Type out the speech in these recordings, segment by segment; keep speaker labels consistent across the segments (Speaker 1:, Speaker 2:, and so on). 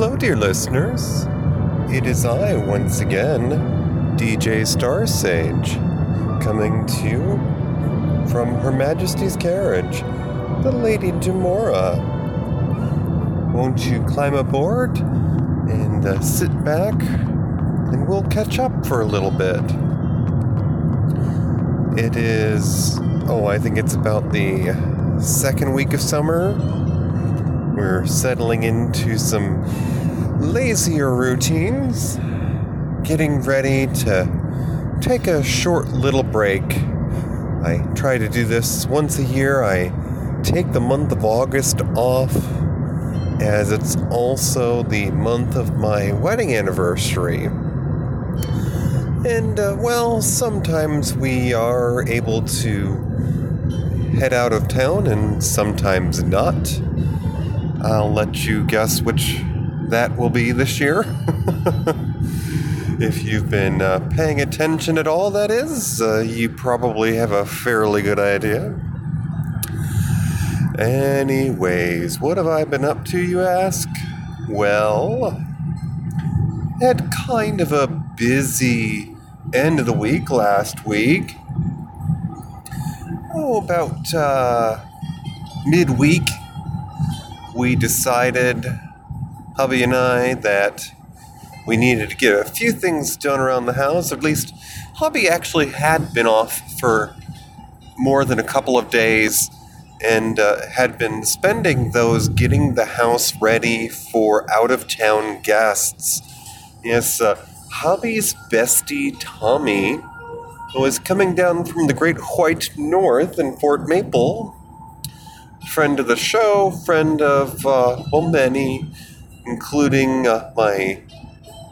Speaker 1: Hello, dear listeners. It is I once again, DJ Star Sage, coming to you from Her Majesty's carriage, the Lady Demora. Won't you climb aboard and uh, sit back, and we'll catch up for a little bit. It is, oh, I think it's about the second week of summer. We're settling into some lazier routines, getting ready to take a short little break. I try to do this once a year. I take the month of August off as it's also the month of my wedding anniversary. And, uh, well, sometimes we are able to head out of town and sometimes not. I'll let you guess which that will be this year. if you've been uh, paying attention at all, that is, uh, you probably have a fairly good idea. Anyways, what have I been up to, you ask? Well, had kind of a busy end of the week last week. Oh, about uh, midweek, we decided, hubby and I, that we needed to get a few things done around the house. At least, hubby actually had been off for more than a couple of days and uh, had been spending those getting the house ready for out of town guests. Yes, uh, hubby's bestie Tommy was coming down from the great white north in Fort Maple. Friend of the show, friend of, uh, well, many, including uh, my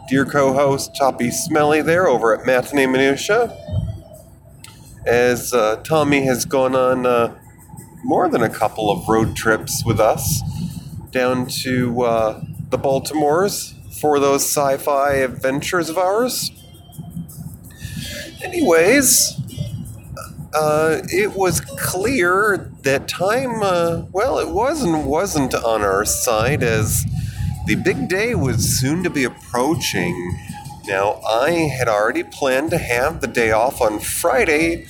Speaker 1: dear co host Toppy Smelly there over at Matinee Minutia. As uh, Tommy has gone on uh, more than a couple of road trips with us down to uh, the Baltimores for those sci fi adventures of ours. Anyways, uh, it was clear that time, uh, well, it was and wasn't on our side as the big day was soon to be approaching. Now, I had already planned to have the day off on Friday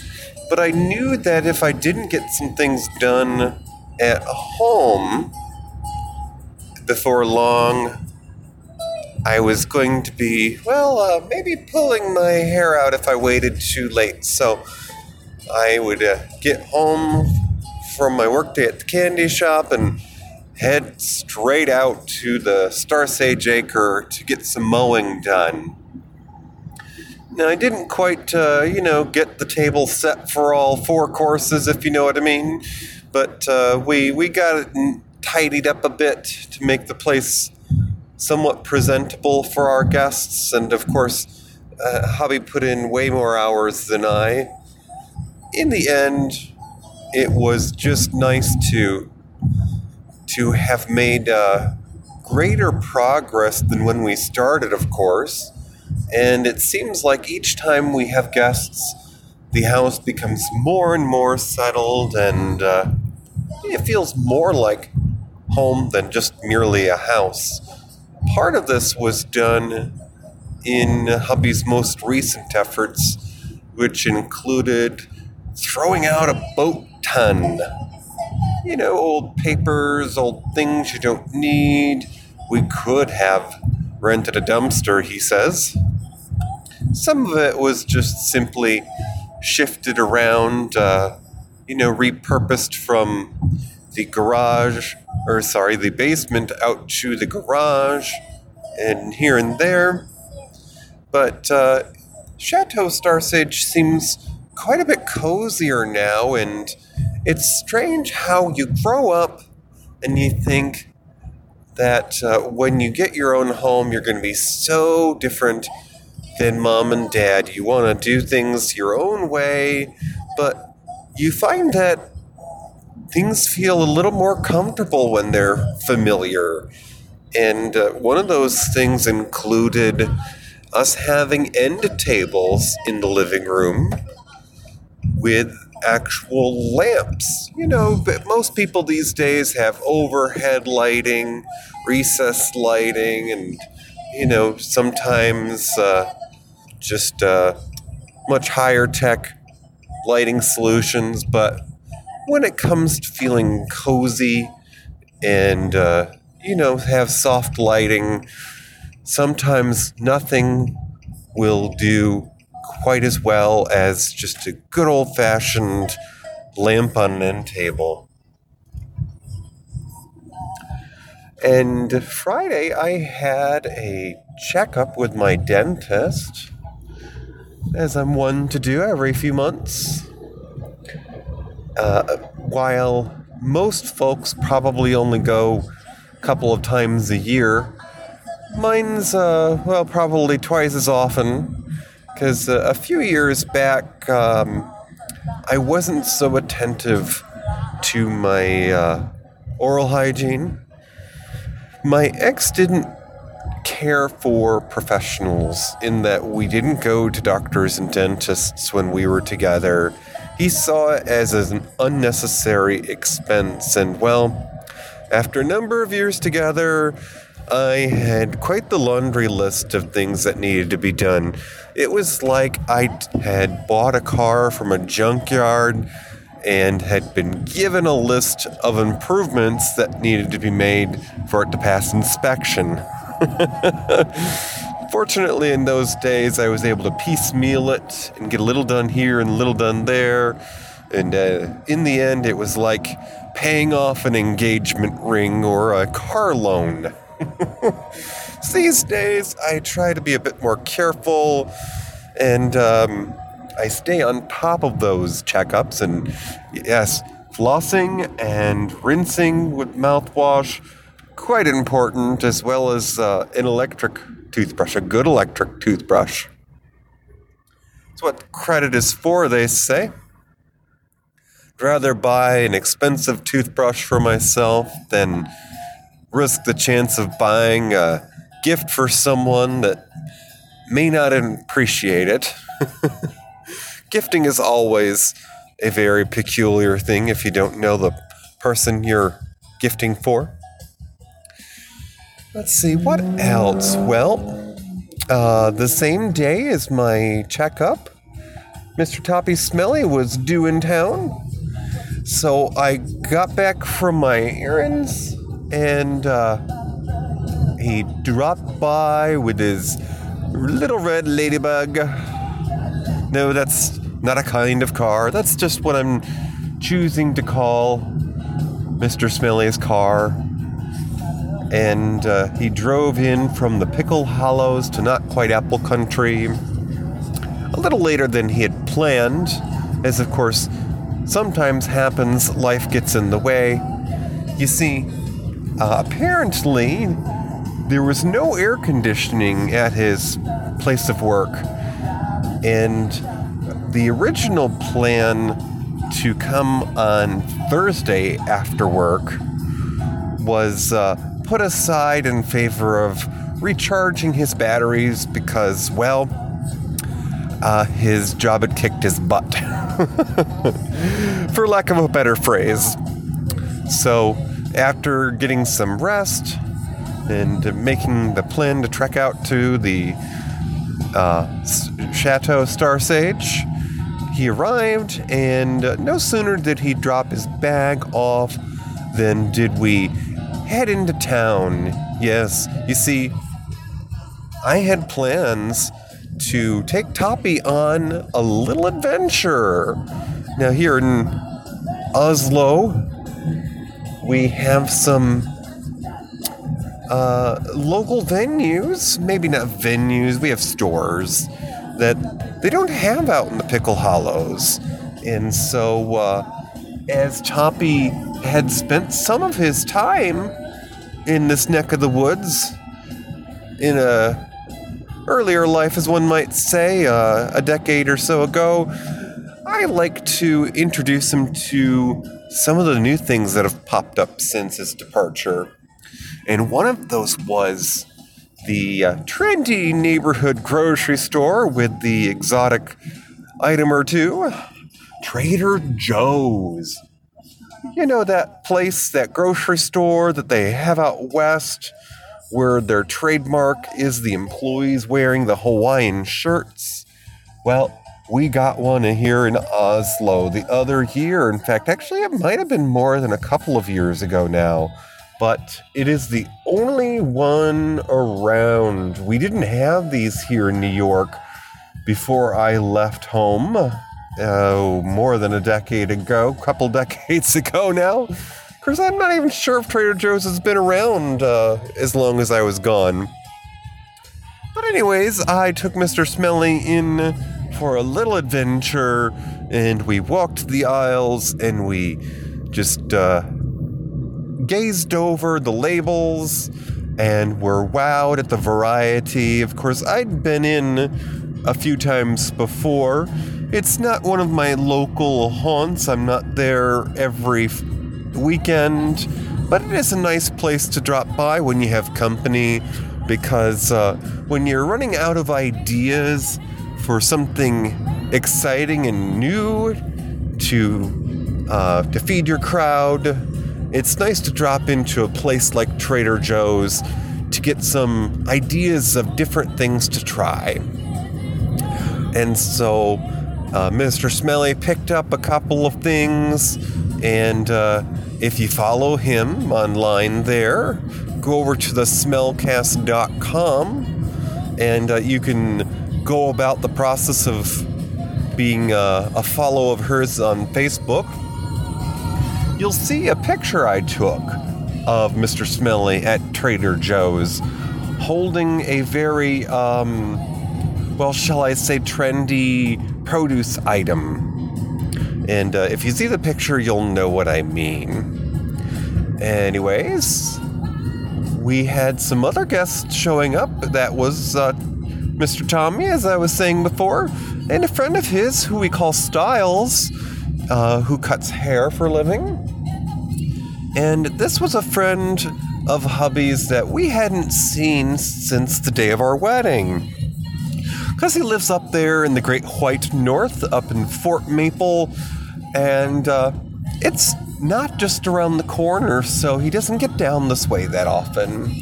Speaker 1: but I knew that if I didn't get some things done at home before long, I was going to be, well, uh, maybe pulling my hair out if I waited too late. So I would uh, get home from my workday at the candy shop and head straight out to the Star Sage Acre to get some mowing done. Now, I didn't quite, uh, you know, get the table set for all four courses, if you know what I mean. But uh, we we got it tidied up a bit to make the place somewhat presentable for our guests, and of course, uh, hubby put in way more hours than I. In the end, it was just nice to to have made uh, greater progress than when we started, of course. And it seems like each time we have guests, the house becomes more and more settled, and uh, it feels more like home than just merely a house. Part of this was done in hubby's most recent efforts, which included throwing out a boat ton. You know, old papers, old things you don't need. We could have rented a dumpster, he says. Some of it was just simply shifted around, uh, you know, repurposed from the garage, or sorry, the basement out to the garage, and here and there. But uh, Chateau Star Sage seems quite a bit cozier now, and it's strange how you grow up and you think that uh, when you get your own home, you're going to be so different than mom and dad. You want to do things your own way, but you find that things feel a little more comfortable when they're familiar. And uh, one of those things included us having end tables in the living room with actual lamps. You know, but most people these days have overhead lighting, recess lighting, and, you know, sometimes uh, just uh, much higher tech lighting solutions. But when it comes to feeling cozy and, uh, you know, have soft lighting, sometimes nothing will do quite as well as just a good old fashioned lamp on an end table. And Friday, I had a checkup with my dentist, as I'm one to do every few months. Uh, while most folks probably only go a couple of times a year, mine's, uh, well, probably twice as often because uh, a few years back, um, I wasn't so attentive to my uh, oral hygiene. My ex didn't care for professionals in that we didn't go to doctors and dentists when we were together. He saw it as an unnecessary expense, and well, after a number of years together, I had quite the laundry list of things that needed to be done. It was like I had bought a car from a junkyard and had been given a list of improvements that needed to be made for it to pass inspection. Fortunately, in those days, I was able to piecemeal it and get a little done here and a little done there. And uh, in the end, it was like paying off an engagement ring or a car loan. These days, I try to be a bit more careful and um, I stay on top of those checkups. And yes, flossing and rinsing with mouthwash, quite important, as well as uh, an electric toothbrush, a good electric toothbrush. It's what credit is for, they say. I'd rather buy an expensive toothbrush for myself than risk the chance of buying a gift for someone that may not appreciate it. Gifting is always a very peculiar thing if you don't know the person you're gifting for. Let's see, what else? Well, uh, the same day as my checkup, Mr. Toppy Smelly was due in town. So I got back from my errands and uh, he dropped by with his little red ladybug. No, that's not a kind of car. That's just what I'm choosing to call Mr. Smelly's car. And uh, he drove in from the Pickle Hollows to not quite Apple Country a little later than he had planned, as of course sometimes happens, life gets in the way. You see, uh, apparently, there was no air conditioning at his place of work. And the original plan to come on Thursday after work was uh, put aside in favor of recharging his batteries because, well, uh, his job had kicked his butt, for lack of a better phrase. So, after getting some rest and making the plan to trek out to the uh, Chateau Star Sage, he arrived, and no sooner did he drop his bag off than did we head into town. Yes, you see, I had plans to take Toppy on a little adventure. Now, here in Oslo, we have some uh, local venues, maybe not venues, we have stores that they don't have out in the Pickle Hollows. And so, uh, as Toppy had spent some of his time in this neck of the woods, in a earlier life, as one might say, uh, a decade or so ago, I like to introduce him to some of the new things that have popped up since his departure. And one of those was the uh, trendy neighborhood grocery store with the exotic item or two. Trader Joe's. You know that place, that grocery store that they have out west where their trademark is the employees wearing the Hawaiian shirts? Well, we got one here in Oslo the other year. In fact, actually, it might have been more than a couple of years ago now. But it is the only one around. We didn't have these here in New York before I left home. Oh, more than a decade ago, couple decades ago now. Because I'm not even sure if Trader Joe's has been around uh, as long as I was gone. But, anyways, I took Mr. Smelly in for a little adventure and we walked the aisles and we just uh, gazed over the labels and were wowed at the variety. Of course, I'd been in a few times before. It's not one of my local haunts, I'm not there every weekend, but it is a nice place to drop by when you have company because uh, when you're running out of ideas for something exciting and new to uh, to feed your crowd, it's nice to drop into a place like Trader Joe's to get some ideas of different things to try. And so, uh, Mr. Smelly picked up a couple of things, and uh, if you follow him online there, go over to the smellcast.com and uh, you can go about the process of being uh, a follow of hers on Facebook. You'll see a picture I took of Mr. Smelly at Trader Joe's holding a very, um, well, shall I say, trendy produce item. And uh, if you see the picture, you'll know what I mean. Anyways, we had some other guests showing up. That was uh, Mr. Tommy, as I was saying before, and a friend of his who we call Styles, uh, who cuts hair for a living. And this was a friend of hubby's that we hadn't seen since the day of our wedding. Because he lives up there in the Great White North, up in Fort Maple, and uh, it's not just around the corner, so he doesn't get down this way that often.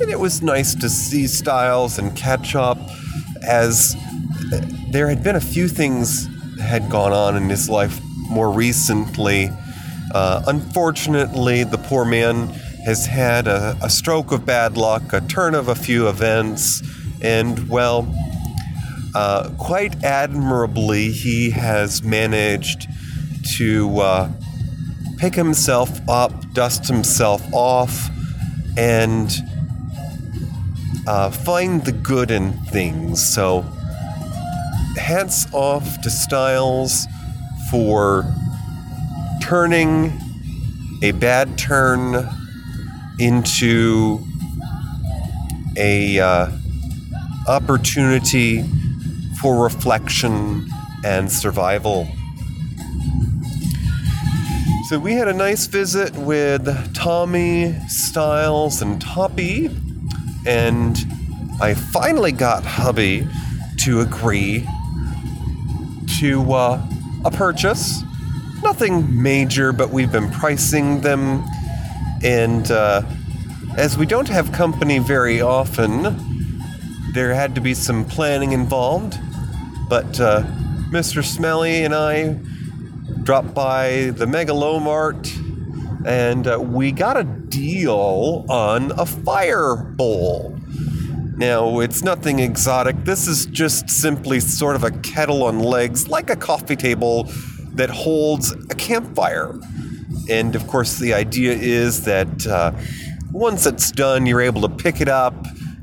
Speaker 1: And it was nice to see Styles and catch up as there had been a few things had gone on in his life more recently. Uh, unfortunately, the poor man has had a, a stroke of bad luck, a turn of a few events, and well, uh, quite admirably, he has managed to uh, pick himself up, dust himself off, and uh, find the good in things. So, hats off to Styles for turning a bad turn into a uh, opportunity for reflection and survival. So we had a nice visit with Tommy, Styles, and Toppy, and I finally got hubby to agree to uh, a purchase. Nothing major, but we've been pricing them, and uh, as we don't have company very often, there had to be some planning involved. But uh, Mr. Smelly and I dropped by the Megalomart and uh, we got a deal on a fire bowl. Now, it's nothing exotic. This is just simply sort of a kettle on legs, like a coffee table that holds a campfire. And of course, the idea is that uh, once it's done, you're able to pick it up,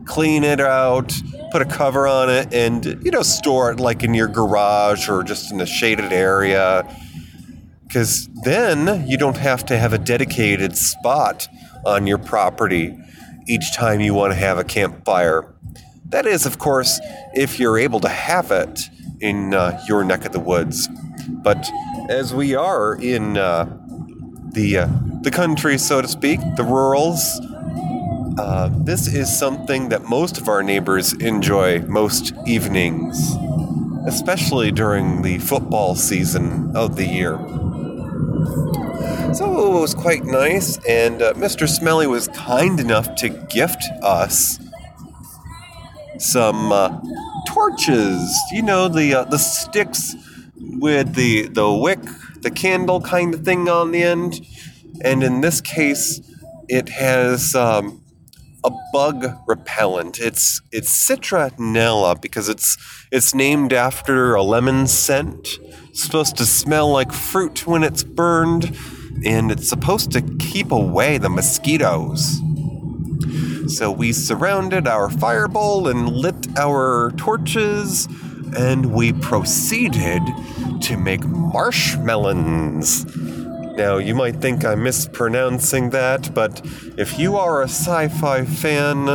Speaker 1: clean it out, put a cover on it, and you know, store it like in your garage or just in a shaded area. Because then you don't have to have a dedicated spot on your property each time you want to have a campfire. That is, of course, if you're able to have it in uh, your neck of the woods. But as we are in uh, the uh, the country, so to speak, the rurals, uh, this is something that most of our neighbors enjoy most evenings. especially during the football season of the year. So it was quite nice, and uh, Mr. Smelly was kind enough to gift us some uh, torches. You know, the uh, the sticks with the the wick, the candle kind of thing on the end. And in this case, it has um, a bug repellent. It's it's citronella because it's it's named after a lemon scent. It's supposed to smell like fruit when it's burned, and it's supposed to keep away the mosquitoes. So we surrounded our fireball and lit our torches, and we proceeded to make marshmallows. Now, you might think I'm mispronouncing that, but if you are a sci fi fan,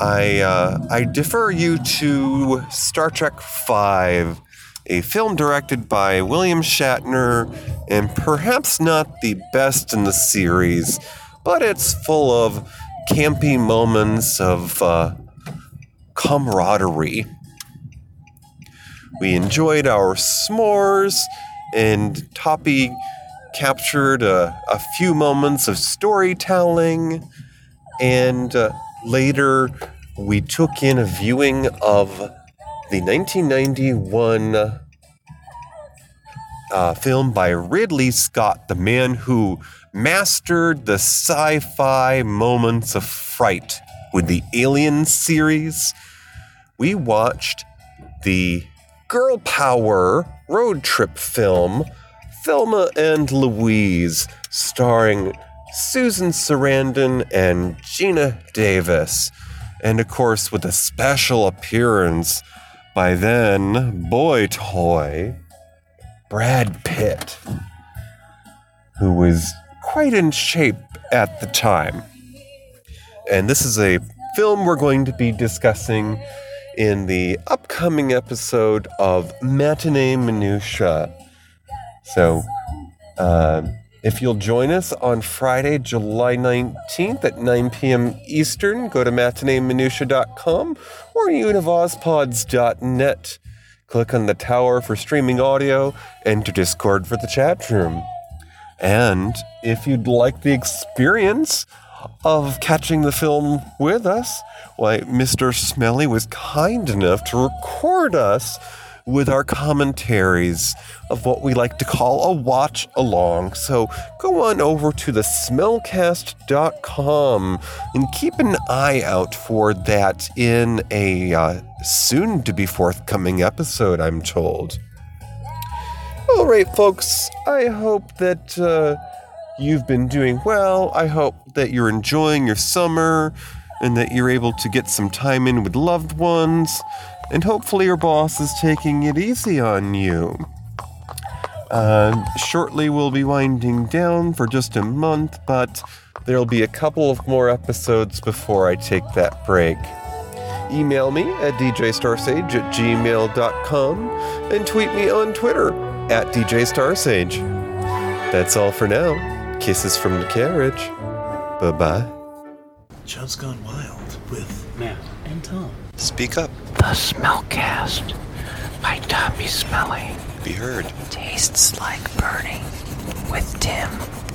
Speaker 1: I, uh, I defer you to Star Trek V, a film directed by William Shatner, and perhaps not the best in the series, but it's full of campy moments of uh, camaraderie. We enjoyed our s'mores, and Toppy captured a, a few moments of storytelling, and uh, later we took in a viewing of the 1991 uh, film by Ridley Scott, the man who mastered the sci fi moments of fright with the Alien series. We watched the girl power road trip film Thelma and Louise, starring Susan Sarandon and Geena Davis. And of course, with a special appearance by then boy toy Brad Pitt, who was quite in shape at the time. And this is a film we're going to be discussing in the upcoming episode of Matinee Minutia. So, uh, if you'll join us on Friday, July 19th at 9 p.m. Eastern, go to matineeminutia.com or univozpods.net. Click on the tower for streaming audio, enter Discord for the chat room. And if you'd like the experience of catching the film with us, why, Mr. Smelly was kind enough to record us with our commentaries of what we like to call a watch along. So go on over to the smellcast.com and keep an eye out for that in a uh, soon to be forthcoming episode, I'm told. All right, folks, I hope that uh, you've been doing well. I hope that you're enjoying your summer and that you're able to get some time in with loved ones and hopefully your boss is taking it easy on you. Uh, shortly, we'll be winding down for just a month, but there'll be a couple of more episodes before I take that break. Email me at djstarsage at gmail.com and tweet me on Twitter at djstarsage. That's all for now. Kisses from the carriage. Bye bye.
Speaker 2: Chubb's Gone Wild with Matt and Tom.
Speaker 1: Speak up.
Speaker 3: The Smellcast by Tommy Smelly
Speaker 1: Be heard.
Speaker 3: tastes like burning with Tim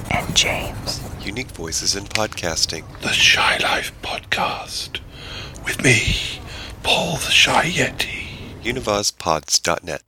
Speaker 3: and James.
Speaker 1: Unique voices in podcasting.
Speaker 2: The Shy Life Podcast with me, Paul the Shy Yeti.
Speaker 1: Univazpods.net.